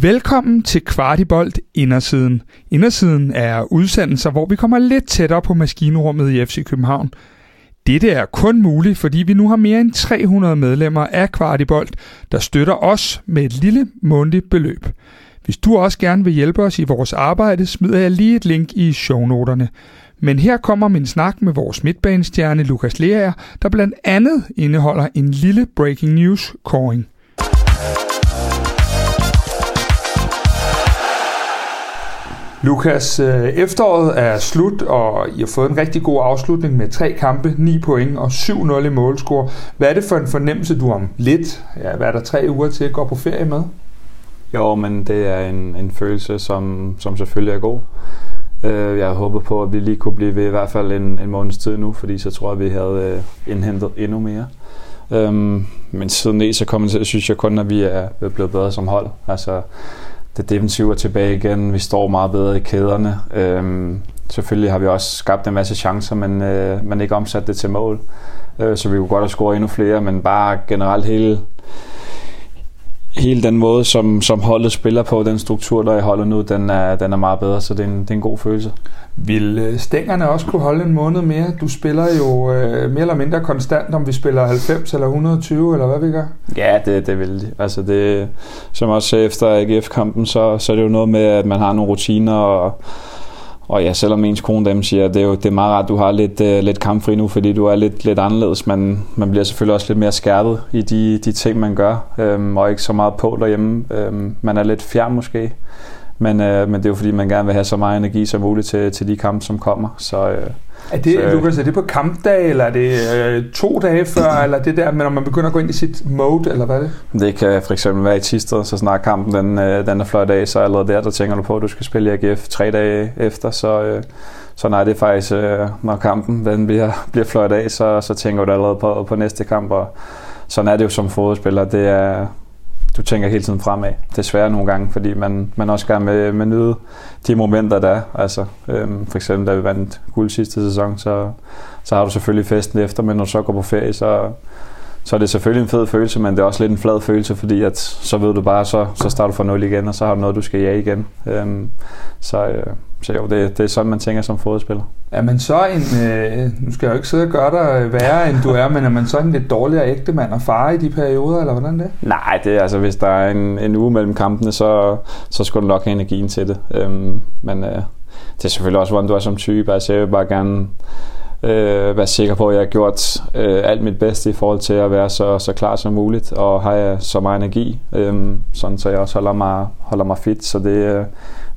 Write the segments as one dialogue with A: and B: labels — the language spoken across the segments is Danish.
A: Velkommen til Kvartibolt Indersiden. Indersiden er udsendelser, hvor vi kommer lidt tættere på maskinrummet i FC København. Dette er kun muligt, fordi vi nu har mere end 300 medlemmer af Kvartibolt, der støtter os med et lille månedligt beløb. Hvis du også gerne vil hjælpe os i vores arbejde, smider jeg lige et link i shownoterne. Men her kommer min snak med vores midtbanestjerne Lukas Leaer, der blandt andet indeholder en lille breaking news Lukas, øh, efteråret er slut, og I har fået en rigtig god afslutning med tre kampe, 9 point og 7-0 i målscore. Hvad er det for en fornemmelse, du om lidt, ja, hvad er der tre uger til, at gå på ferie med?
B: Jo, men det er en, en følelse, som, som selvfølgelig er god. Øh, jeg håber på, at vi lige kunne blive ved i hvert fald en, en måneds tid nu, fordi så tror jeg, at vi havde øh, indhentet endnu mere. Øhm, men siden det, så kommer til, synes jeg kun, at vi er blevet bedre som hold. Altså, det defensive er tilbage igen. Vi står meget bedre i kæderne. Øhm, selvfølgelig har vi også skabt en masse chancer, men, øh, men ikke omsat det til mål. Øh, så vi kunne godt have scoret endnu flere, men bare generelt hele, hele den måde, som, som holdet spiller på, den struktur, der er i holdet nu, den er, den er meget bedre, så det er en, det er en god følelse.
A: Vil øh, stængerne også kunne holde en måned mere? Du spiller jo øh, mere eller mindre konstant, om vi spiller 90 eller 120, eller hvad vi gør?
B: Ja, det, det vil de. Altså det, som også efter AGF-kampen, så, så er det jo noget med, at man har nogle rutiner, og, og ja, selvom ens kone dem siger, at det er jo det er meget rart, at du har lidt, uh, lidt kampfri nu, fordi du er lidt, lidt anderledes. Man, man bliver selvfølgelig også lidt mere skærpet i de, de ting, man gør, øhm, og ikke så meget på derhjemme. Øhm, man er lidt fjern måske. Men, øh, men det er jo fordi, man gerne vil have så meget energi som muligt til, til de kampe, som kommer. Så, øh,
A: er det, så, Lukas, er det på kampdag, eller er det øh, to dage før, eller det der, når man begynder at gå ind i sit mode, eller hvad er det?
B: Det kan for eksempel være i Tisted, så snart kampen den, øh, den er fløjt af, så allerede der, der tænker du på, at du skal spille i AGF tre dage efter, så, øh, så nej, det er faktisk, øh, når kampen den bliver, bliver fløjt af, så, så tænker du allerede på, på næste kamp, og sådan er det jo som fodboldspiller. Det er, du tænker hele tiden fremad. Desværre nogle gange, fordi man, man også gerne med, med nyde de momenter, der er. Altså, øhm, for eksempel, da vi vandt guld sidste sæson, så, så har du selvfølgelig festen efter, men når du så går på ferie, så, så er det selvfølgelig en fed følelse, men det er også lidt en flad følelse, fordi at, så ved du bare, så, så starter du fra nul igen, og så har du noget, du skal jage igen. Øhm, så, øh, så jo, det, det er sådan, man tænker som fodspiller.
A: Er man så en, øh, nu skal jeg jo ikke sidde og gøre dig værre, end du er, men er man så en lidt dårligere ægtemand og far i de perioder, eller hvordan det
B: Nej, det er altså, hvis der er en, en uge mellem kampene, så, så skal du nok have energien til det. Øhm, men øh, det er selvfølgelig også, hvordan du er som type. Altså, jeg vil bare gerne øh, være sikker på, at jeg har gjort øh, alt mit bedste i forhold til at være så, så klar som muligt, og have så meget energi, øh, sådan så jeg også holder mig, holder mig fit. Så det, øh,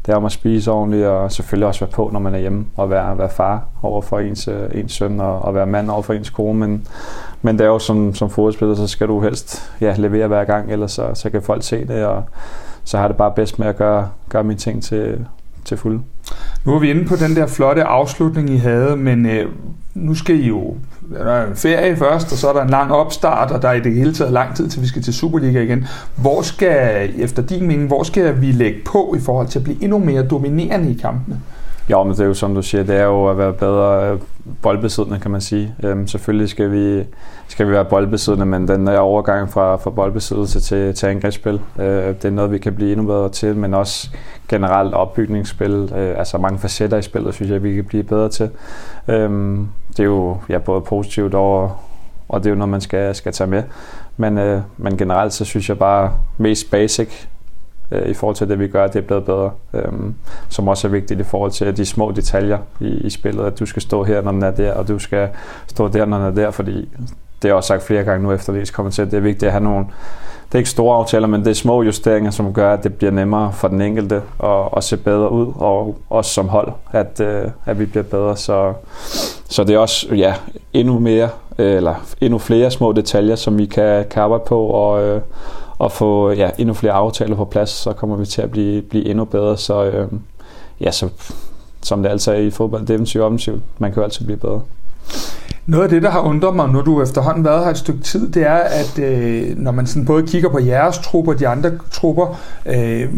B: det er om at spise ordentligt, og selvfølgelig også være på, når man er hjemme, og være, være far over for ens, øh, ens søn, og, og være mand over for ens kone. Men, men det er jo som, som fodboldspiller, så skal du helst ja, levere hver gang, ellers så, så kan folk se det, og så har det bare bedst med at gøre, gøre mine ting til, til fuld.
A: Nu er vi inde på den der flotte afslutning, I havde, men øh, nu skal I jo der er en ferie først, og så er der en lang opstart, og der er i det hele taget lang tid, til vi skal til Superliga igen. Hvor skal, efter din mening, hvor skal vi lægge på i forhold til at blive endnu mere dominerende i kampene?
B: Ja, men det er jo som du siger, det er jo at være bedre øh, boldbesiddende, kan man sige. Øhm, selvfølgelig skal vi, skal vi være boldbesiddende, men den der overgang fra, fra boldbesiddelse til, til angrebsspil, øh, det er noget, vi kan blive endnu bedre til, men også generelt opbygningsspil, øh, altså mange facetter i spillet, synes jeg, vi kan blive bedre til. Øhm, det er jo ja, både positivt og, og det er jo noget, man skal, skal tage med. Men, øh, men generelt så synes jeg bare mest basic øh, i forhold til det, vi gør, det er blevet bedre. Øh, som også er vigtigt i forhold til de små detaljer i, i spillet, at du skal stå her, når den er der, og du skal stå der, når den er der, fordi det har også sagt flere gange nu efter det kommer til, at det er vigtigt at have nogle det er ikke store aftaler, men det er små justeringer, som gør, at det bliver nemmere for den enkelte at, at se bedre ud, og også som hold, at, øh, at vi bliver bedre. Så, så det er også ja, endnu mere, øh, eller endnu flere små detaljer, som vi kan, kan arbejde på, og, øh, og få ja, endnu flere aftaler på plads, så kommer vi til at blive, blive endnu bedre. Så øh, ja, så, som det altså er i fodbold, defensiv og offensiv, man kan jo altid blive bedre.
A: Noget af det, der har undret mig, når du efterhånden været her et stykke tid, det er, at øh, når man sådan både kigger på jeres trupper og de andre trupper, øh,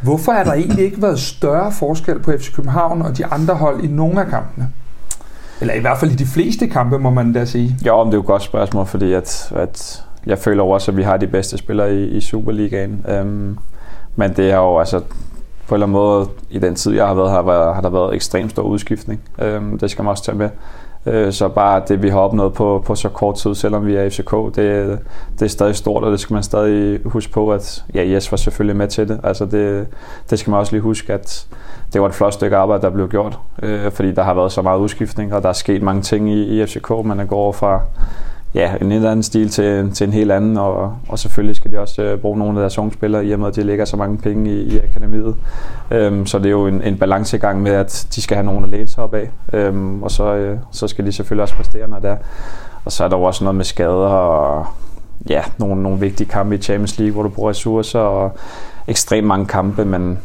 A: hvorfor er der egentlig ikke været større forskel på FC København og de andre hold i nogle af kampene? Eller i hvert fald i de fleste kampe, må man da sige.
B: Ja, men det er jo et godt spørgsmål, fordi at, at jeg føler også, at vi har de bedste spillere i, i Superligaen. Øhm, men det er jo altså på en eller anden måde, i den tid, jeg har været her, har der været ekstremt stor udskiftning. Øhm, det skal man også tage med. Øh, så bare det, vi har opnået på, på så kort tid, selvom vi er FCK, det, det er stadig stort, og det skal man stadig huske på, at ja, Jes var selvfølgelig med til det. Altså det, det skal man også lige huske, at det var et flot stykke arbejde, der blev gjort, øh, fordi der har været så meget udskiftning, og der er sket mange ting i, i FCK, man går fra ja, en helt anden stil til, til en helt anden, og, og selvfølgelig skal de også øh, bruge nogle af deres unge spillere, i og med at de lægger så mange penge i, i akademiet. Øhm, så det er jo en, en balancegang med, at de skal have nogen at læne sig op af, øhm, og så, øh, så skal de selvfølgelig også præstere, når der Og så er der jo også noget med skader og ja, nogle, nogle vigtige kampe i Champions League, hvor du bruger ressourcer og ekstremt mange kampe, men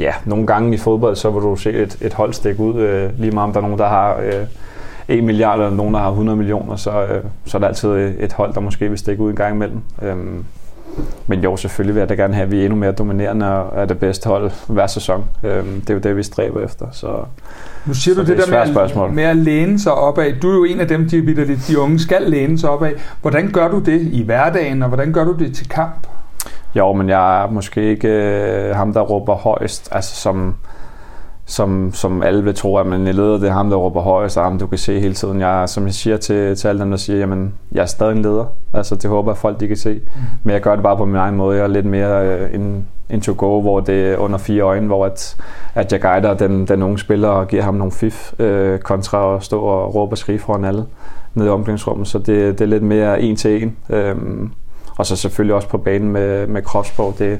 B: ja, nogle gange i fodbold, så vil du se et, et hold stikke ud, øh, lige meget om der er nogen, der har øh, 1 milliard, eller nogen, der har 100 millioner, så, øh, så er der altid et hold, der måske vil stikke ud en gang imellem. Øhm, men jo, selvfølgelig vil jeg da gerne have, at vi er endnu mere dominerende og er det bedste hold hver sæson. Øhm, det er jo det, vi stræber efter. Så,
A: nu siger du det, det der med at, med at læne sig opad. Du er jo en af dem, de, de, de unge skal læne sig opad. Hvordan gør du det i hverdagen, og hvordan gør du det til kamp?
B: Jo, men jeg er måske ikke øh, ham, der råber højst, altså som, som, som alle vil tro, at man er leder, det er ham, der råber højst, og ham, du kan se hele tiden. Jeg, som jeg siger til, til alle dem, der siger, jamen, jeg er stadig en leder. Altså, det håber jeg, folk de kan se. Mm. Men jeg gør det bare på min egen måde. Jeg er lidt mere uh, in, in to go, hvor det er under fire øjne, hvor at, at jeg guider den, den unge spiller og giver ham nogle fif, uh, kontra at stå og råbe og skrige foran alle nede i omklædningsrummet. Så det, det er lidt mere en til en. Um, og så selvfølgelig også på banen med, med kropsprog. Det,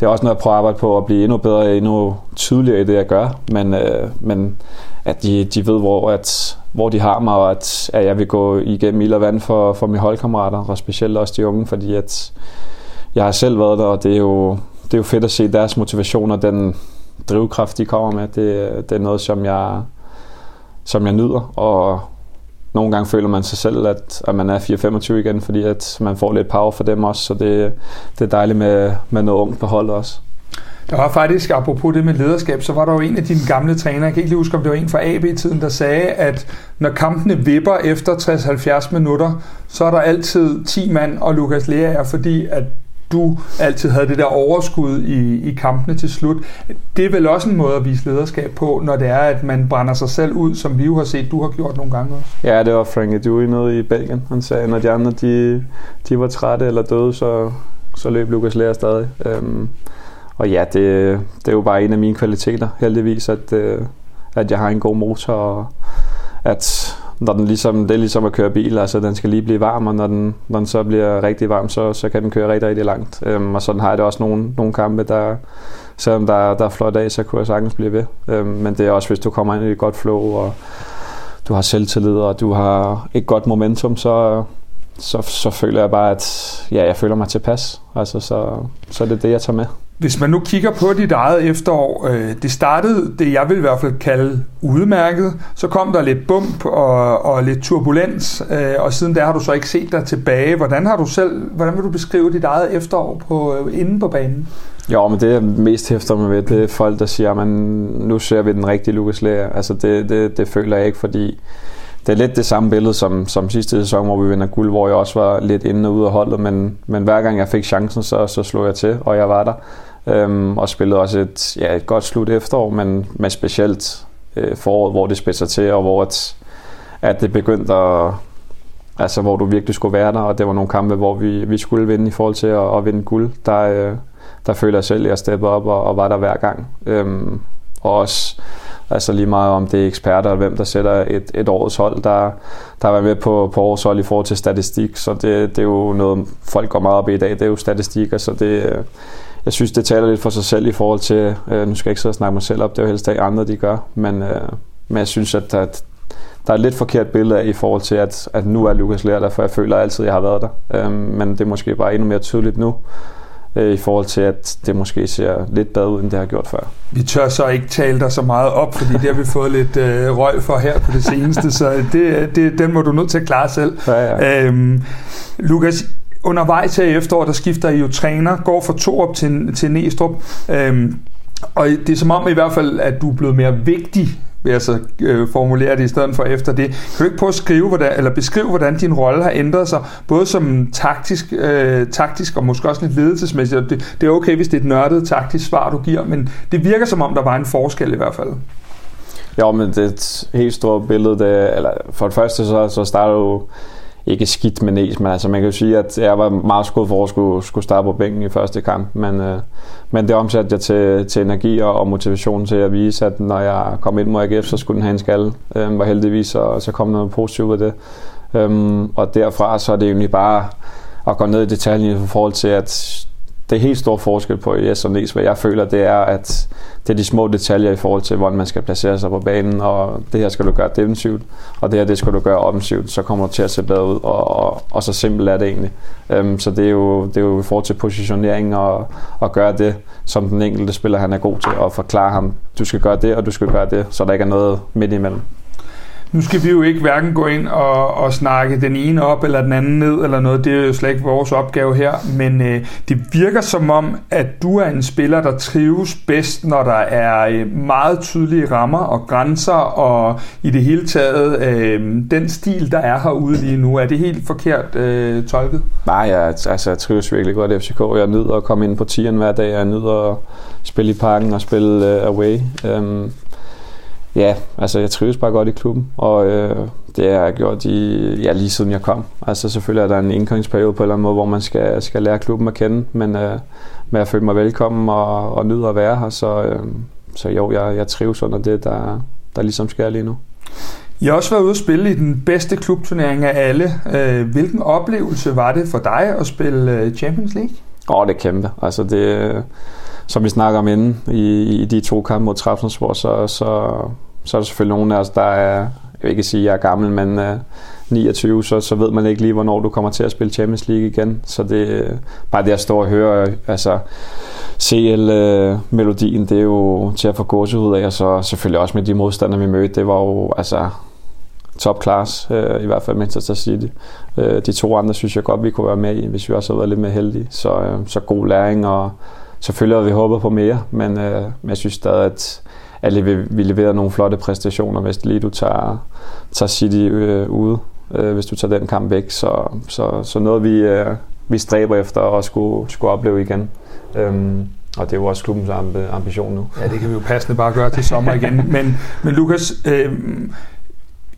B: det er også noget, jeg prøver at arbejde på at blive endnu bedre, endnu tydeligere i det, jeg gør. Men, øh, men at de, de ved, hvor, at, hvor de har mig, og at, at jeg vil gå igennem ild og vand for, for mine holdkammerater, og specielt også de unge, fordi at jeg har selv været der, og det er jo, det er jo fedt at se deres motivation og den drivkraft, de kommer med. Det, det er noget, som jeg, som jeg nyder, og nogle gange føler man sig selv, at, at man er 4-25 igen, fordi at man får lidt power for dem også, så det, det er dejligt med, med noget ungt på holdet også.
A: Der var faktisk, apropos det med lederskab, så var der jo en af dine gamle trænere, jeg kan ikke lige huske, om det var en fra AB-tiden, der sagde, at når kampene vipper efter 60-70 minutter, så er der altid 10 mand og Lukas Lea, fordi at du altid havde det der overskud i, i kampene til slut. Det er vel også en måde at vise lederskab på, når det er, at man brænder sig selv ud, som vi jo har set, du har gjort nogle gange også.
B: Ja, det var Frank Dewey nede i Belgien. Han sagde, når de andre de, de var trætte eller døde, så, så løb Lukas Lea stadig. Øhm, og ja, det, det er jo bare en af mine kvaliteter, heldigvis, at, øh, at jeg har en god motor, og at når den ligesom, det er ligesom at køre bil, altså den skal lige blive varm, og når den, når den så bliver rigtig varm, så, så kan den køre rigtig, rigtig langt. Øhm, og sådan har jeg det også nogle, nogle kampe, der, selvom der, der er flot af, så kunne jeg sagtens blive ved. Øhm, men det er også, hvis du kommer ind i et godt flow, og du har selvtillid, og du har et godt momentum, så, så, så føler jeg bare, at ja, jeg føler mig tilpas. Altså, så, så er det det, jeg tager med.
A: Hvis man nu kigger på dit eget efterår, øh, det startede det, jeg vil i hvert fald kalde udmærket. Så kom der lidt bump og, og lidt turbulens, øh, og siden der har du så ikke set dig tilbage. Hvordan har du selv, hvordan vil du beskrive dit eget efterår på, øh, inde på banen?
B: Jo, men det er mest hæfter mig ved, det er folk, der siger, at nu ser vi den rigtige Lukas Lea. Altså det, det, det føler jeg ikke, fordi det er lidt det samme billede som, som sidste sæson, hvor vi vinder guld, hvor jeg også var lidt inde og ude af holdet, men, men hver gang jeg fik chancen, så, så slog jeg til, og jeg var der. Øhm, og spillede også et, ja, et godt slut efterår, men, men specielt øh, foråret, hvor det spidser til, og hvor at, at det begyndte at, altså hvor du virkelig skulle være der, og det var nogle kampe, hvor vi, vi skulle vinde i forhold til at, at vinde guld. Der, øh, der føler jeg selv, at jeg steppede op og, og var der hver gang. Øhm, og også Altså lige meget om det er eksperter, eller hvem der sætter et, et årets hold, der, der er med på, på årets hold i forhold til statistik. Så det, det er jo noget, folk går meget op i i dag, det er jo statistik. Altså det, jeg synes, det taler lidt for sig selv i forhold til, øh, nu skal jeg ikke sidde og snakke mig selv op, det er jo helst ikke andre, de gør, men, øh, men jeg synes, at, at der er et lidt forkert billede af i forhold til, at, at nu er Lukas Lea der, for jeg føler altid, at jeg har været der. Øh, men det er måske bare endnu mere tydeligt nu øh, i forhold til, at det måske ser lidt bedre ud, end det har gjort før.
A: Vi tør så ikke tale dig så meget op, fordi det har vi fået lidt øh, røg for her på det seneste, så det, det, den må du nødt til at klare selv. Ja, ja. Øhm, Lukas, undervejs her i efteråret, der skifter I jo træner, går fra Torup til, til Næstrup. Øhm, Og det er som om i hvert fald, at du er blevet mere vigtig vil jeg så øh, formulere det i stedet for efter det. Kan du ikke prøve at skrive, hvordan, eller beskrive, hvordan din rolle har ændret sig, både som taktisk, øh, taktisk og måske også lidt ledelsesmæssigt. Det, det er okay, hvis det er et nørdet taktisk svar, du giver, men det virker som om, der var en forskel i hvert fald.
B: Ja, men det er et helt stort billede. Det, eller for det første, så, så starter du ikke skidt med næs, men altså man kan jo sige, at jeg var meget skudt for at skulle, skulle starte på bænken i første kamp, men, øh, men det omsatte jeg til, til energi og, og motivation til at vise, at når jeg kom ind mod AGF, så skulle den have en skalle, øh, var heldigvis, så, så kom noget positivt ud af det. Øhm, og derfra så er det egentlig bare at gå ned i detaljen i forhold til, at det er helt stor forskel på yes og Nes. Hvad jeg føler, det er, at det er de små detaljer i forhold til, hvordan man skal placere sig på banen, og det her skal du gøre defensivt, og det her det skal du gøre offensivt, så kommer du til at se bedre ud, og, og, og så simpelt er det egentlig. Um, så det er, jo, det er jo i forhold til positionering og, og gøre det, som den enkelte spiller han er god til, og forklare ham, du skal gøre det, og du skal gøre det, så der ikke er noget midt imellem.
A: Nu skal vi jo ikke hverken gå ind og, og snakke den ene op eller den anden ned eller noget. Det er jo slet ikke vores opgave her. Men øh, det virker som om, at du er en spiller, der trives bedst, når der er øh, meget tydelige rammer og grænser og i det hele taget øh, den stil, der er herude lige nu. Er det helt forkert øh, tolket?
B: Nej, jeg, altså, jeg trives virkelig godt i FCK. Jeg nyder at komme ind på tieren hver dag. Jeg nyder at spille i parken og spille øh, away. Um, Ja, altså jeg trives bare godt i klubben, og øh, det har jeg gjort i, ja, lige siden jeg kom. Altså selvfølgelig er der en indkøringsperiode på en eller anden måde, hvor man skal, skal lære klubben at kende, men øh, med at føle mig velkommen og, og nyde at være her, så, øh, så jo, jeg, jeg trives under det, der, der ligesom sker lige nu.
A: I har også været ude at spille i den bedste klubturnering af alle. Øh, hvilken oplevelse var det for dig at spille øh, Champions League?
B: Åh, oh, det er kæmpe. Altså det, som vi snakker om inden i, i de to kampe mod Trabzonspor, så, så, så er der selvfølgelig nogen af os, der er, jeg vil ikke sige, at jeg er gammel, men øh, uh, 29, så, så ved man ikke lige, hvornår du kommer til at spille Champions League igen. Så det bare det at stå og høre altså, CL-melodien, det er jo til at få gåsehud af, og så selvfølgelig også med de modstandere, vi mødte, det var jo altså top class, øh, i hvert fald Manchester City. Øh, de to andre synes jeg godt, vi kunne være med i, hvis vi også havde været lidt mere heldige. Så, øh, så god læring, og selvfølgelig havde vi håbet på mere, men, øh, men jeg synes stadig, at, at vi leverer nogle flotte præstationer, hvis lige du tager, tager City øh, ude, øh, hvis du tager den kamp væk. Så, så, så noget, vi, øh, vi stræber efter at skulle, skulle opleve igen. Øhm, og det er jo også klubbens ambition nu.
A: Ja, det kan vi jo passende bare gøre til sommer igen. Men, men Lukas, øh,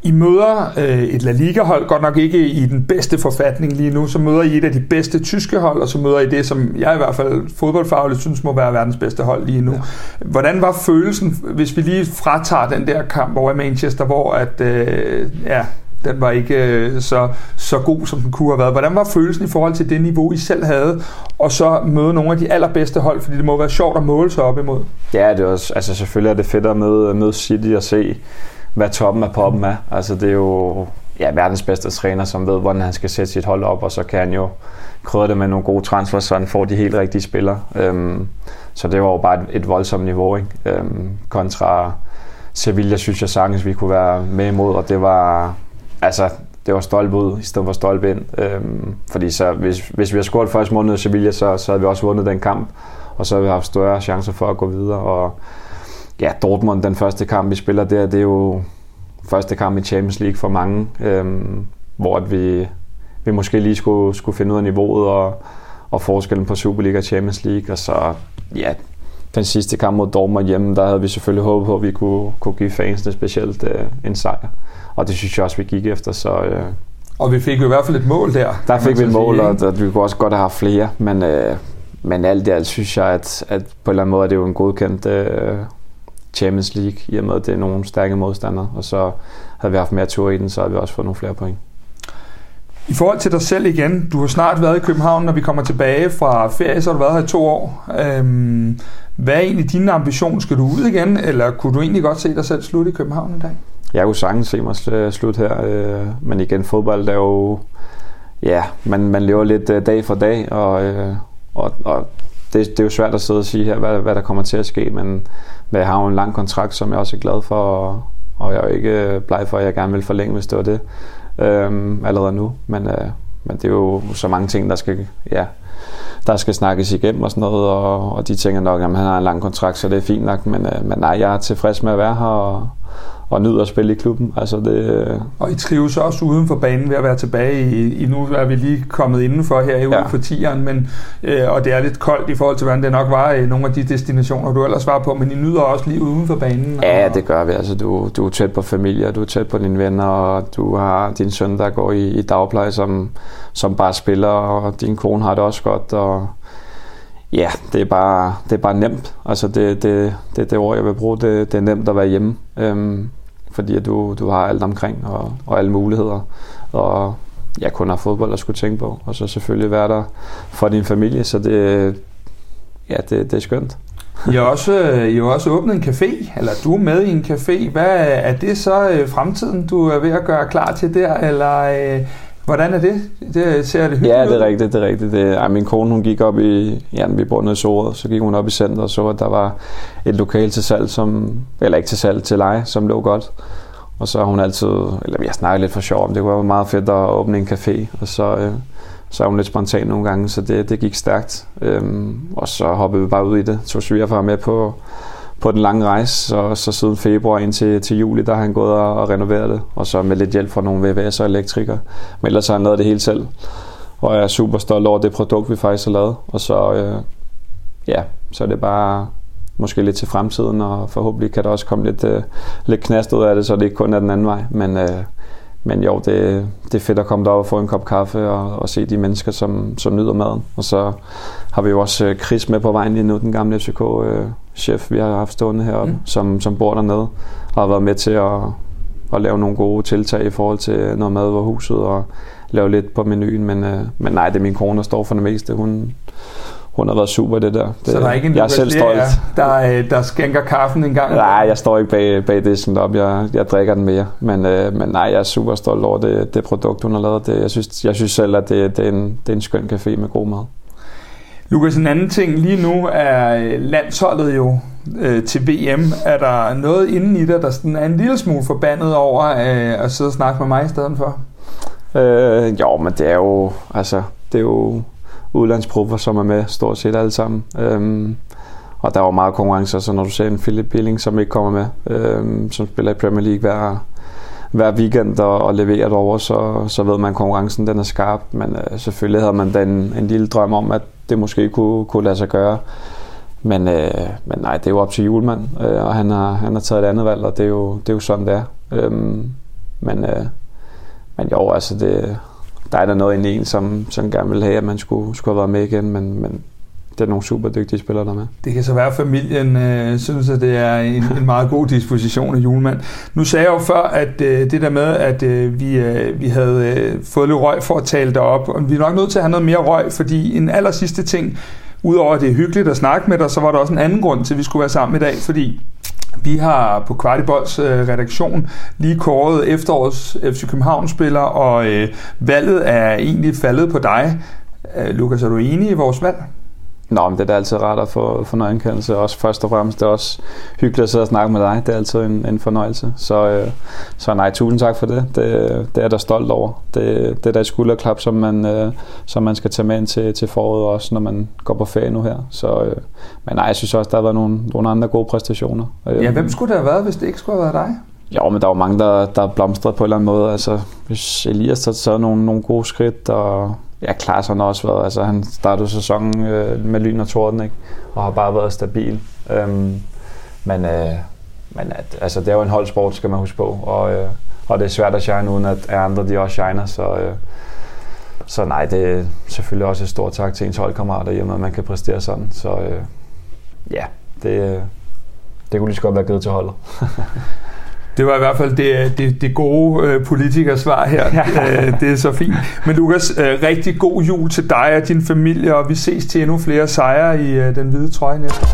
A: i møder øh, et La Liga-hold, godt nok ikke i den bedste forfatning lige nu, så møder I et af de bedste tyske hold, og så møder I det, som jeg i hvert fald fodboldfagligt synes må være verdens bedste hold lige nu. Ja. Hvordan var følelsen, hvis vi lige fratager den der kamp over i Manchester, hvor at, øh, ja, den var ikke øh, så, så god, som den kunne have været. Hvordan var følelsen i forhold til det niveau, I selv havde, og så møde nogle af de allerbedste hold, fordi det må være sjovt at måle sig op imod?
B: Ja, det er også, altså selvfølgelig er det fedt at møde, møde City og se, hvad toppen af poppen er. Altså det er jo ja, verdens bedste træner, som ved, hvordan han skal sætte sit hold op, og så kan han jo krydre det med nogle gode transfer, så han får de helt rigtige spillere. Øhm, så det var jo bare et, et voldsomt niveau, ikke? Øhm, kontra Sevilla synes jeg sagtens, vi kunne være med imod, og det var, altså, det var stolpe ud, i stedet for stolpe ind. Øhm, fordi så, hvis, hvis vi havde scoret første måned i Sevilla, så, så havde vi også vundet den kamp, og så havde vi haft større chancer for at gå videre, og ja, Dortmund, den første kamp, vi spiller der, det er jo første kamp i Champions League for mange, øhm, hvor at vi, vi måske lige skulle, skulle finde ud af niveauet og, og forskellen på Superliga og Champions League, og så ja, den sidste kamp mod Dortmund hjemme, der havde vi selvfølgelig håbet på, at vi kunne, kunne give fansene specielt øh, en sejr. Og det synes jeg også, vi gik efter, så... Øh,
A: og vi fik jo i hvert fald et mål der.
B: Der fik vi et mål, og, og vi kunne også godt have haft flere, men, øh, men alt i alt synes jeg, at, at på en eller anden måde er det jo en godkendt øh, Champions League, i og med at det er nogle stærke modstandere, og så havde vi haft mere tur i den, så havde vi også fået nogle flere point.
A: I forhold til dig selv igen, du har snart været i København, når vi kommer tilbage fra ferie, så har du været her i to år. Øhm, hvad er egentlig din ambition? Skal du ud igen, eller kunne du egentlig godt se dig selv slutte i København en dag?
B: Jeg kunne sagtens se mig slutte her, øh, men igen, fodbold er jo... Ja, man, man lever lidt øh, dag for dag, og, øh, og, og det, det er jo svært at sidde og sige her, hvad, hvad der kommer til at ske, men men jeg har jo en lang kontrakt, som jeg også er glad for, og, og jeg er jo ikke bleg for, at jeg gerne vil forlænge, hvis det var det, øhm, allerede nu. Men, øh, men det er jo så mange ting, der skal ja, der skal snakkes igennem og sådan noget, og, og de tænker nok, at han har en lang kontrakt, så det er fint nok, men, øh, men nej, jeg er tilfreds med at være her, og, og nyder at spille i klubben. Altså det, øh,
A: og I trives også uden for banen ved at være tilbage i, i nu er vi lige kommet indenfor her i ja. for tieren, men, øh, og det er lidt koldt i forhold til, hvordan det nok var i nogle af de destinationer, du ellers var på, men I nyder også lige uden for banen.
B: Ja, det gør vi. Altså, du, du er tæt på familie, du er tæt på dine venner, og du har din søn, der går i, i dagpleje, som, som bare spiller, og din kone har det også godt, og ja, det er bare, det er bare nemt. Altså det, det, det det ord, jeg vil bruge. Det, det er nemt at være hjemme. Øhm, fordi at du, du har alt omkring og, og alle muligheder. Og jeg kun har fodbold at skulle tænke på. Og så selvfølgelig være der for din familie. Så det, ja, det, det er skønt.
A: I har også, øh, I har også åbnet en café, eller du er med i en café. Hvad er det så øh, fremtiden, du er ved at gøre klar til der, eller øh, Hvordan er det? Det ser det hyggeligt
B: Ja, det er rigtigt, det er rigtigt. Det, ej, min kone, hun gik op i, ja, vi bor nede i Såret, så gik hun op i center og så, at der var et lokal til salg, som, eller ikke til salg, til leje, som lå godt. Og så har hun altid, eller vi har snakket lidt for sjov om, det kunne være meget fedt at åbne en café, og så, øh, så er hun lidt spontan nogle gange, så det, det gik stærkt. Øhm, og så hoppede vi bare ud i det, tog svigerfar med på, på den lange rejse, så, så siden februar indtil til juli, der har han gået og, og renoveret det, og så med lidt hjælp fra nogle VVS og elektrikere. Men ellers har han lavet det hele selv, og jeg er super stolt over det produkt, vi faktisk har lavet. Og så, øh, ja, så er det bare måske lidt til fremtiden, og forhåbentlig kan der også komme lidt, øh, lidt knast ud af det, så det ikke kun er den anden vej. Men, øh, men jo, det, det er fedt at komme derop og få en kop kaffe og, og se de mennesker, som, som nyder maden. Og så har vi jo også øh, Chris med på vejen lige nu, den gamle FCK-chef, øh, vi har haft stående heroppe, mm. som, som bor dernede, og har været med til at, at lave nogle gode tiltag i forhold til noget mad over huset, og lave lidt på menuen. Men, øh, men nej, det er min kone, der står for det meste. Hun, hun har været super det der. Det,
A: så der er ikke en jeg er selv stolt. Der, øh, der skænker kaffen en gang?
B: Nej, jeg står ikke bag, bag det sådan op. Jeg, jeg drikker den mere. Men, øh, men nej, jeg er super stolt over det, det produkt, hun har lavet. Det, jeg, synes, jeg synes selv, at det, det, er en, det er en skøn café med god mad.
A: Lukas, en anden ting. Lige nu er øh, landsholdet jo øh, til VM. Er der noget inden i dig, der sådan er en lille smule forbandet over øh, at sidde og snakke med mig i stedet for?
B: Øh, jo, men det er jo, altså, det er jo udlandsproffer, som er med stort set alle sammen. Øhm, og der var meget konkurrence, så når du ser en Philip Billing, som ikke kommer med, øhm, som spiller i Premier League hver, hver weekend og, og leverer over, så, så ved man, at konkurrencen den er skarp. Men øh, selvfølgelig havde man den en, en lille drøm om, at det måske kunne, kunne lade sig gøre. Men, øh, men nej, det er jo op til julemand, øh, og han har, han har taget et andet valg, og det er jo, det er jo sådan, det er. Øhm, men, øh, men jo, altså det, der er der noget inde i en, som, som gerne vil have, at man skulle, skulle have været med igen, men, men det er nogle super dygtige spillere, der er med.
A: Det kan så være, at familien øh, synes, at det er en, en meget god disposition af julemand. Nu sagde jeg jo før, at øh, det der med, at øh, vi, øh, vi havde øh, fået lidt røg for at tale derop, og vi er nok nødt til at have noget mere røg, fordi en aller sidste ting, udover at det er hyggeligt at snakke med dig, så var der også en anden grund til, at vi skulle være sammen i dag, fordi vi har på Kvartibolds øh, redaktion lige kåret efterårets FC København-spiller, og øh, valget er egentlig faldet på dig. Øh, Lukas, er du enig i vores valg?
B: Nå, men det er da altid rart at få, få noget indkaldelse. Også først og fremmest, det er også hyggeligt at sidde og snakke med dig. Det er altid en, en fornøjelse. Så, øh, så nej, tusind tak for det. Det, det er jeg da stolt over. Det, det er da et skulderklap, som man, øh, som man skal tage med ind til, til foråret også, når man går på ferie nu her. Så, øh, men nej, jeg synes også, der har været nogle, nogle andre gode præstationer.
A: Ja, hvem skulle det have været, hvis det ikke skulle have været dig?
B: Jo, men der var mange, der, der blomstrede på en eller anden måde. Altså, hvis Elias har taget nogle, nogle gode skridt, og ja, Klaas har også været, altså han startede sæsonen øh, med lyn og torden, ikke? og har bare været stabil. Øhm, men øh, men at, altså, det er jo en holdsport, skal man huske på, og, øh, og det er svært at shine, uden at andre de også shiner, så, øh, så nej, det er selvfølgelig også et stort tak til ens holdkammerater, i og med, at man kan præstere sådan. Så øh, ja, det, øh, det kunne lige så godt være givet til holdet.
A: Det var i hvert fald det, det, det gode øh, politikersvar her. Øh, det er så fint. Men Lukas, øh, rigtig god jul til dig og din familie, og vi ses til endnu flere sejre i øh, den hvide trøje næste